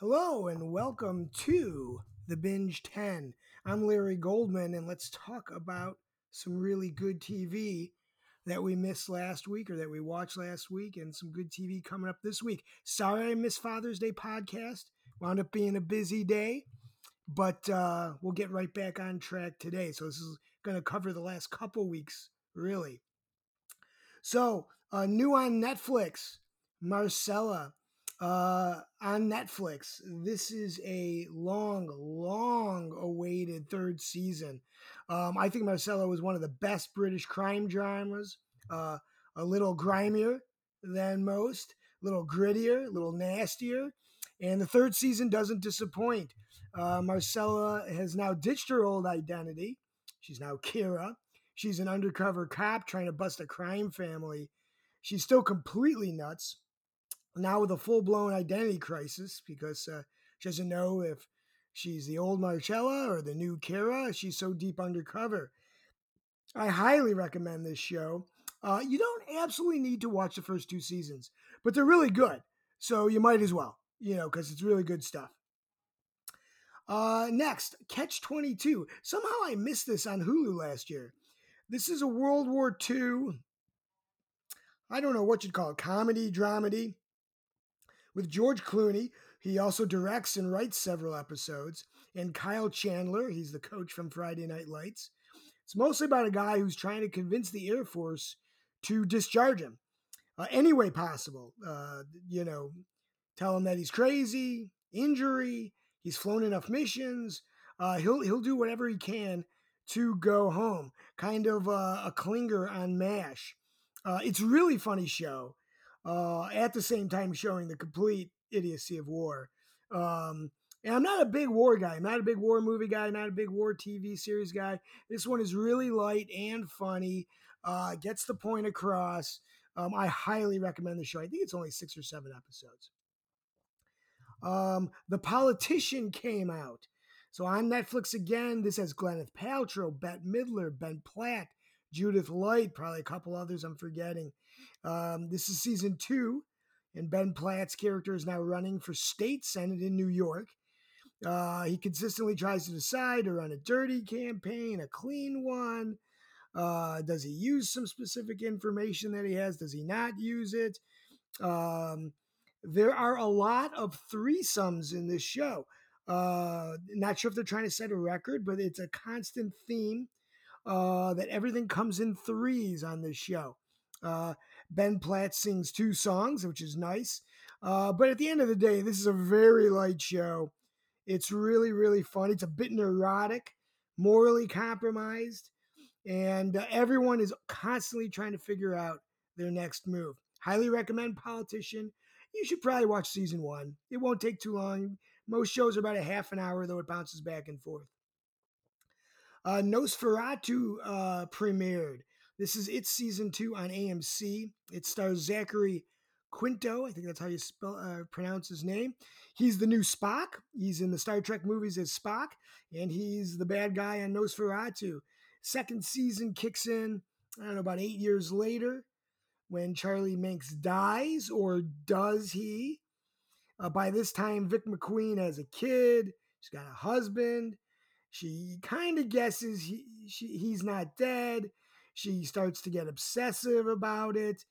Hello and welcome to the Binge 10. I'm Larry Goldman, and let's talk about some really good TV that we missed last week or that we watched last week, and some good TV coming up this week. Sorry I missed Father's Day podcast. Wound up being a busy day, but uh, we'll get right back on track today. So, this is going to cover the last couple weeks, really. So, uh, new on Netflix, Marcella uh, on Netflix. This is a long, long awaited third season. Um, I think Marcella was one of the best British crime dramas. Uh, a little grimier than most, a little grittier, a little nastier. And the third season doesn't disappoint. Uh, Marcella has now ditched her old identity. She's now Kira. She's an undercover cop trying to bust a crime family. She's still completely nuts now with a full blown identity crisis because uh, she doesn't know if she's the old Marcella or the new Kira. She's so deep undercover. I highly recommend this show. Uh, you don't absolutely need to watch the first two seasons, but they're really good. So you might as well, you know, because it's really good stuff. Uh, next, Catch 22. Somehow I missed this on Hulu last year. This is a World War II, I don't know what you'd call it, comedy, dramedy with George Clooney. He also directs and writes several episodes. And Kyle Chandler, he's the coach from Friday Night Lights. It's mostly about a guy who's trying to convince the Air Force to discharge him uh, any way possible. Uh, you know, tell him that he's crazy, injury, he's flown enough missions. Uh, he'll he'll do whatever he can to go home. Kind of uh, a Klinger on Mash. Uh, it's really funny show uh, at the same time showing the complete idiocy of war. Um, and I'm not a big war guy. I'm not a big war movie guy. Not a big war TV series guy. This one is really light and funny. Uh, gets the point across. Um, I highly recommend the show. I think it's only six or seven episodes. Um, the Politician came out. So on Netflix again, this has Gwyneth Paltrow, Bette Midler, Ben Platt, Judith Light, probably a couple others I'm forgetting. Um, this is season two, and Ben Platt's character is now running for state senate in New York. Uh, he consistently tries to decide to run a dirty campaign, a clean one. Uh, does he use some specific information that he has? Does he not use it? Um, there are a lot of threesomes in this show. Uh, not sure if they're trying to set a record, but it's a constant theme uh, that everything comes in threes on this show. Uh, ben Platt sings two songs, which is nice. Uh, but at the end of the day, this is a very light show. It's really, really fun. It's a bit neurotic, morally compromised, and uh, everyone is constantly trying to figure out their next move. Highly recommend Politician. You should probably watch season one. It won't take too long. Most shows are about a half an hour, though it bounces back and forth. Uh, NOS4A2 uh, premiered. This is its season two on AMC. It stars Zachary Quinto. I think that's how you spell uh, pronounce his name. He's the new Spock. He's in the Star Trek movies as Spock, and he's the bad guy on NOS4A2. Second season kicks in. I don't know about eight years later, when Charlie Manx dies, or does he? Uh, by this time, Vic McQueen has a kid. She's got a husband. She kind of guesses he, she, he's not dead. She starts to get obsessive about it.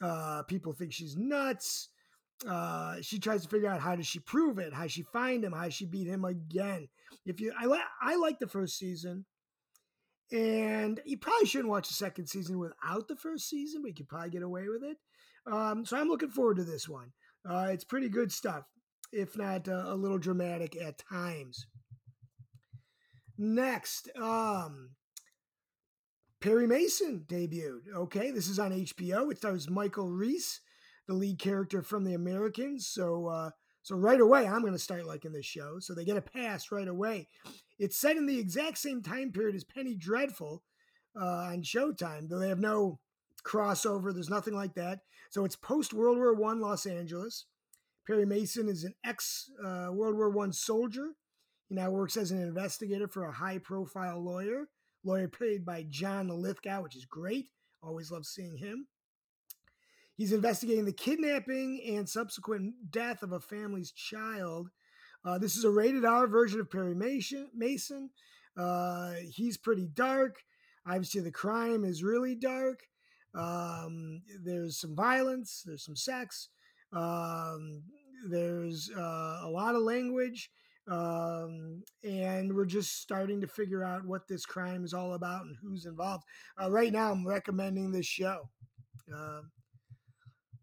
Uh, people think she's nuts. Uh, she tries to figure out how does she prove it? How she find him? How she beat him again? If you, I like, I like the first season, and you probably shouldn't watch the second season without the first season, but you could probably get away with it. Um, so I'm looking forward to this one. Uh, it's pretty good stuff, if not uh, a little dramatic at times. Next, um, Perry Mason debuted. Okay, this is on HBO. It stars Michael Rhys, the lead character from The Americans. So, uh, so right away, I'm going to start liking this show. So they get a pass right away. It's set in the exact same time period as Penny Dreadful uh, on Showtime, though they have no crossover. There's nothing like that. So it's post World War One Los Angeles. Perry Mason is an ex uh, World War One soldier he now works as an investigator for a high profile lawyer, lawyer played by John Lithgow, which is great. Always love seeing him. He's investigating the kidnapping and subsequent death of a family's child Uh, this is a rated R version of Perry Mason. Mason. Uh, he's pretty dark. Obviously, the crime is really dark. Um, there's some violence. There's some sex. Um, there's uh, a lot of language. Um, and we're just starting to figure out what this crime is all about and who's involved. Uh, right now, I'm recommending this show. Um,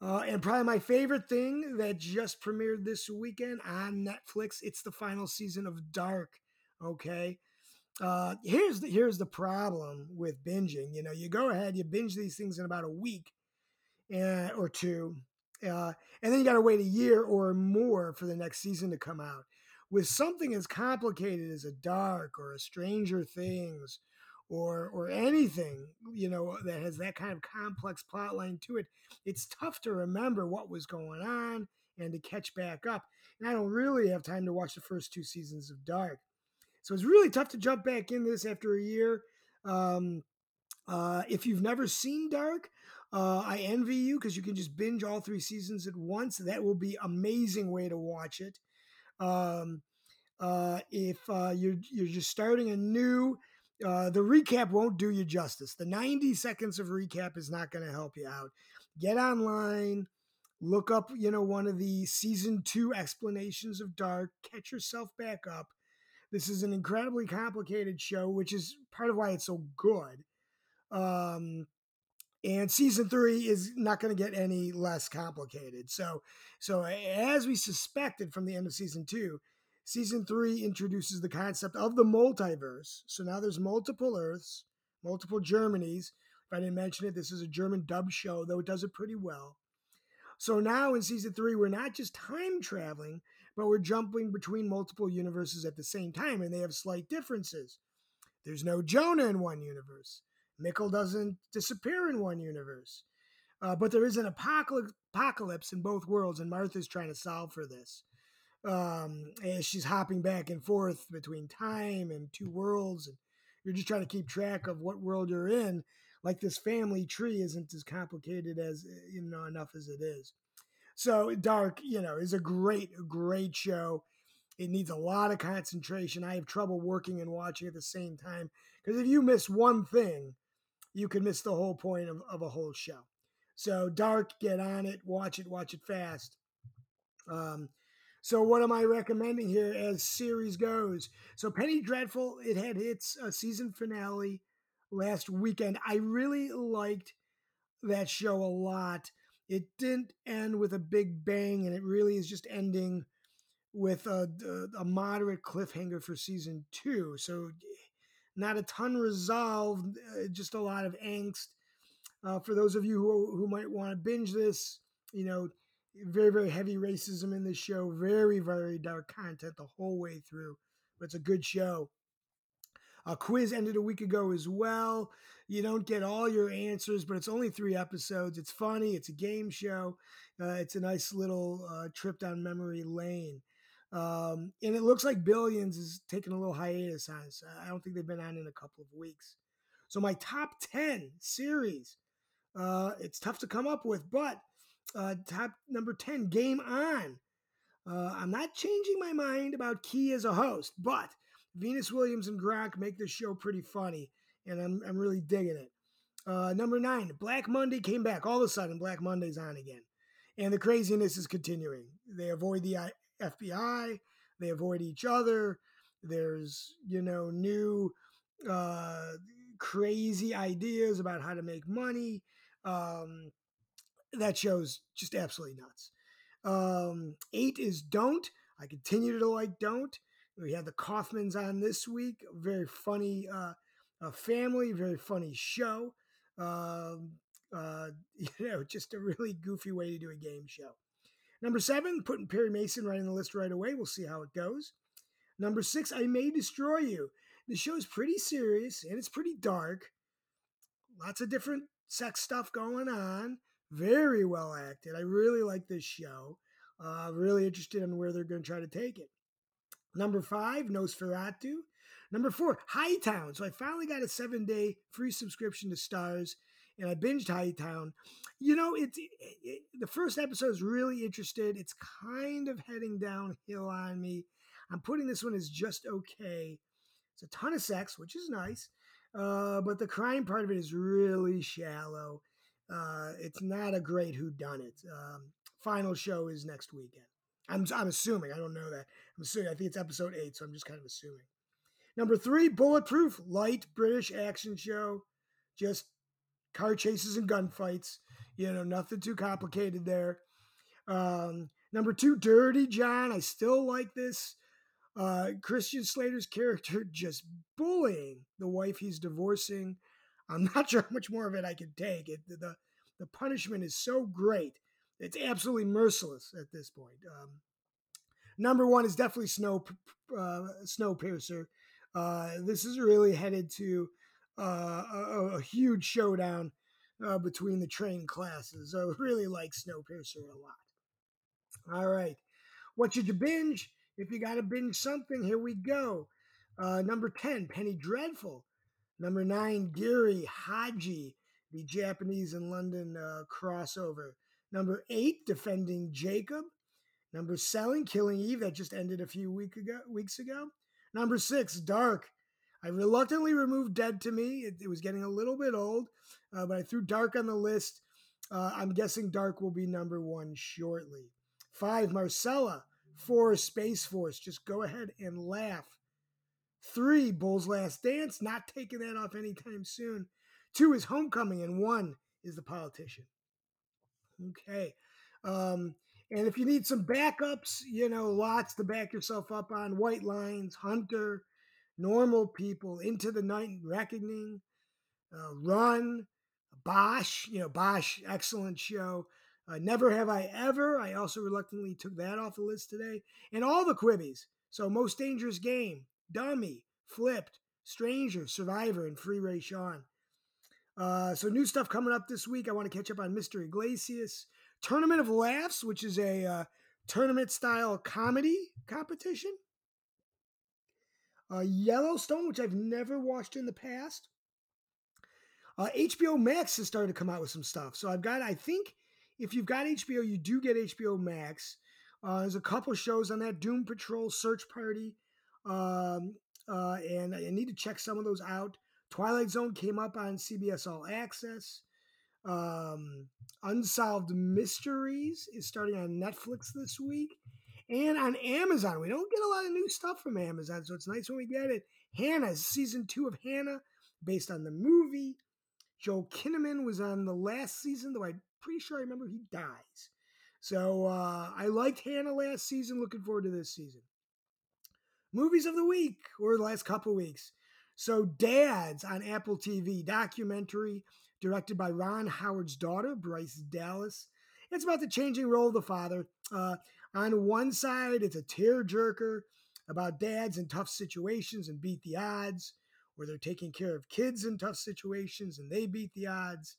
uh, and probably my favorite thing that just premiered this weekend on Netflix. It's the final season of Dark. Okay. Uh, here's the here's the problem with binging. You know, you go ahead, you binge these things in about a week uh, or two, uh, and then you got to wait a year or more for the next season to come out. With something as complicated as a Dark or a Stranger Things or or anything you know that has that kind of complex plot line to it it's tough to remember what was going on and to catch back up and i don't really have time to watch the first two seasons of dark. So it's really tough to jump back in this after a year um, uh, if you've never seen dark uh, i envy you because you can just binge all three seasons at once that will be amazing way to watch it um, uh, if uh, you're you're just starting a new uh, the recap won't do you justice. The 90 seconds of recap is not going to help you out. Get online, look up, you know, one of the season two explanations of Dark, catch yourself back up. This is an incredibly complicated show, which is part of why it's so good. Um, and season three is not going to get any less complicated. So, so as we suspected from the end of season two, Season three introduces the concept of the multiverse. So now there's multiple Earths, multiple Germanys. If I didn't mention it, this is a German dub show, though it does it pretty well. So now in season three, we're not just time traveling, but we're jumping between multiple universes at the same time, and they have slight differences. There's no Jonah in one universe. Mikkel doesn't disappear in one universe. Uh, but there is an apocalypse in both worlds, and Martha's trying to solve for this um, as she's hopping back and forth between time and two worlds, and you're just trying to keep track of what world you're in. Like this family tree isn't as complicated as you know enough as it is. So Dark, you know, is a great, great show. It needs a lot of concentration. I have trouble working and watching at the same time because if you miss one thing, you can miss the whole point of, of a whole show. So Dark, get on it, watch it, watch it fast. Um, so what am I recommending here as series goes? So Penny Dreadful, it had its uh, season finale last weekend. I really liked that show a lot. It didn't end with a big bang, and it really is just ending with a, a, a moderate cliffhanger for season two. So not a ton resolved, uh, just a lot of angst. Uh, for those of you who, who might want to binge this, you know, very very heavy racism in this show very very dark content the whole way through. But it's a good show. A quiz ended a week ago as well. You don't get all your answers but it's only three episodes. It's funny it's a game show. Uh, it's a nice little uh, trip down memory lane um, and it looks like billions is taking a little hiatus on us i don't think they've been on in a couple of weeks so my top 10 series uh, it's tough to come up with but uh, top number 10, Game On. Uh, I'm not changing my mind about Key as a host, but Venus Williams and Gronk make this show pretty funny, and I'm, I'm really digging it. Uh, number nine, Black Monday came back. All of a sudden, Black Monday's on again. And the craziness is continuing. They avoid the FBI, they avoid each other. There's, you know, new uh, crazy ideas about how to make money. Um, that show's just absolutely nuts. Um, eight is Don't. I continue to like Don't. We had the Kaufmans on this week. Very funny uh, a family, very funny show. Um, uh, you know, just a really goofy way to do a game show. Number seven, putting Perry Mason right in the list right away. We'll see how it goes. Number six, I May Destroy You. The show is pretty serious and it's pretty dark. Lots of different sex stuff going on. Very well acted. I really like this show. Uh, really interested in where they're going to try to take it. Number five, NOS4A2. Number four, Hightown. So I finally got a seven day free subscription to Starz and I binged Hightown. You know, it's it, it, the first episode is really interested. It's kind of heading downhill on me. I'm putting this one as just okay. It's a ton of sex, which is nice, uh, but the crime part of it is really shallow. Uh, it's not a great whodunit. Um, final show is next weekend. I'm, I'm assuming. I don't know that. I'm assuming. I think it's episode eight, so I'm just kind of assuming. Number three, Bulletproof, light British action show, just car chases and gunfights. You know, nothing too complicated there. Um, number two, Dirty John. I still like this. Uh, Christian Slater's character just bullying the wife he's divorcing. I'm not sure how much more of it I can take. It, the the punishment is so great. It's absolutely merciless at this point. Um, number one is definitely Snow uh, Snowpiercer. Uh, this is really headed to uh, a, a, huge showdown uh, between the train classes. I really like Snowpiercer a lot. All right, what should you binge? If you got to binge something, here we go. Uh, number ten, Penny Dreadful. Number nine, Giri Haji, the Japanese and London uh, crossover. Number eight, Defending Jacob. Number seven, Killing Eve, that just ended a few week ago, weeks ago. Number six, Dark. I reluctantly removed Dead to Me. It, it was getting a little bit old, uh, but I threw Dark on the list. Uh, I'm guessing Dark will be number one shortly. Five, Marcella. Four, Space Force. Just go ahead and laugh. Three, Bull's Last Dance. Not taking that off anytime soon. Two is Homecoming, and one is The Politician. Okay. Um, and if you need some backups, you know, lots to back yourself up on White Lines, Hunter, Normal People, Into the Night Reckoning, uh, Run, Bosch, you know, Bosch, excellent show. Uh, Never Have I Ever. I also reluctantly took that off the list today. And all the Quibbies. So, Most Dangerous Game, Dummy, Flipped, Stranger, Survivor, and Free Rayshawn. Uh, so new stuff coming up this week. I want to catch up on Mr. Iglesias, Tournament of Laughs, which is a uh, tournament style comedy competition. Uh, Yellowstone, which I've never watched in the past. Uh, HBO Max has started to come out with some stuff. So I've got, I think, if you've got HBO, you do get HBO Max. Uh, there's a couple shows on that Doom Patrol, Search Party, um, uh, and I need to check some of those out. Twilight Zone came up on CBS All Access. Um, Unsolved Mysteries is starting on Netflix this week and on Amazon. We don't get a lot of new stuff from Amazon, so it's nice when we get it. Hanna, season two of Hanna, based on the movie. Joe Kinnaman was on the last season, though I'm pretty sure I remember he dies. So uh, I liked Hanna last season. Looking forward to this season. Movies of the week, or the last couple weeks. So, Dads on Apple TV, documentary directed by Ron Howard's daughter, Bryce Dallas. It's about the changing role of the father. Uh, on one side, it's a tearjerker about dads in tough situations and beat the odds, where they're taking care of kids in tough situations and they beat the odds.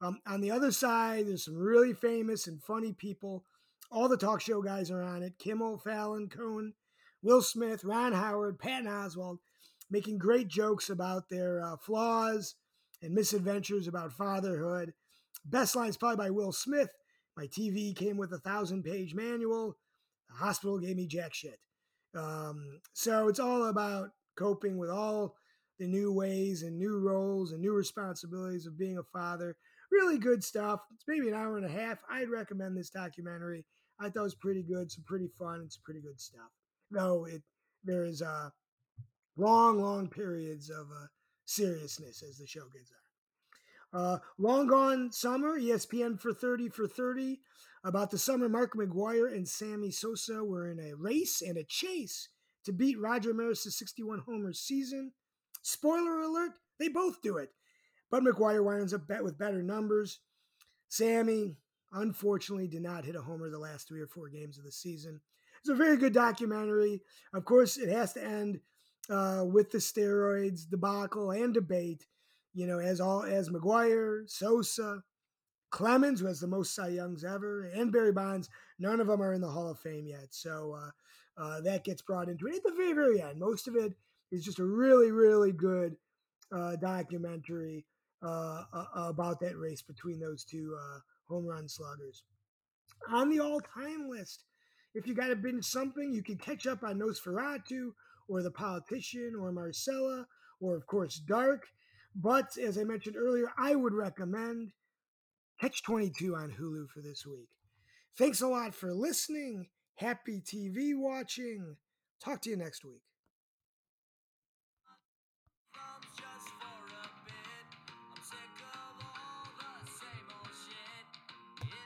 Um, on the other side, there's some really famous and funny people. All the talk show guys are on it Kimmel, Fallon, Cohen, Will Smith, Ron Howard, Patton Oswalt making great jokes about their uh, flaws and misadventures about fatherhood. Best lines probably by Will Smith. My TV came with a thousand page manual. The hospital gave me jack shit. Um, so it's all about coping with all the new ways and new roles and new responsibilities of being a father. Really good stuff. It's maybe an hour and a half. I'd recommend this documentary. I thought it was pretty good, some pretty fun, it's pretty good stuff. Though it there is uh long, long periods of uh, seriousness as the show gets on. Uh, long Gone Summer, ESPN for 30 for 30. About the summer, Mark McGwire and Sammy Sosa were in a race and a chase to beat Roger Maris' 61 homer season. Spoiler alert, they both do it. But McGwire winds up bet with better numbers. Sammy, unfortunately, did not hit a homer the last three or four games of the season. It's a very good documentary. Of course, it has to end uh, with the steroids debacle and debate. You know, as all as McGwire, Sosa, Clemens, who has the most Cy Youngs ever, and Barry Bonds, none of them are in the Hall of Fame yet. So uh, uh, that gets brought into it at the very, very end. Most of it is just a really, really good uh, documentary uh, about that race between those two uh, home run sluggers. On the all time list if you got to binge something, you can catch up on NOS4A2 or The Politician or Marcella or, of course, Dark. But as I mentioned earlier, I would recommend Catch 22 on Hulu for this week. Thanks a lot for listening. Happy TV watching. Talk to you next week.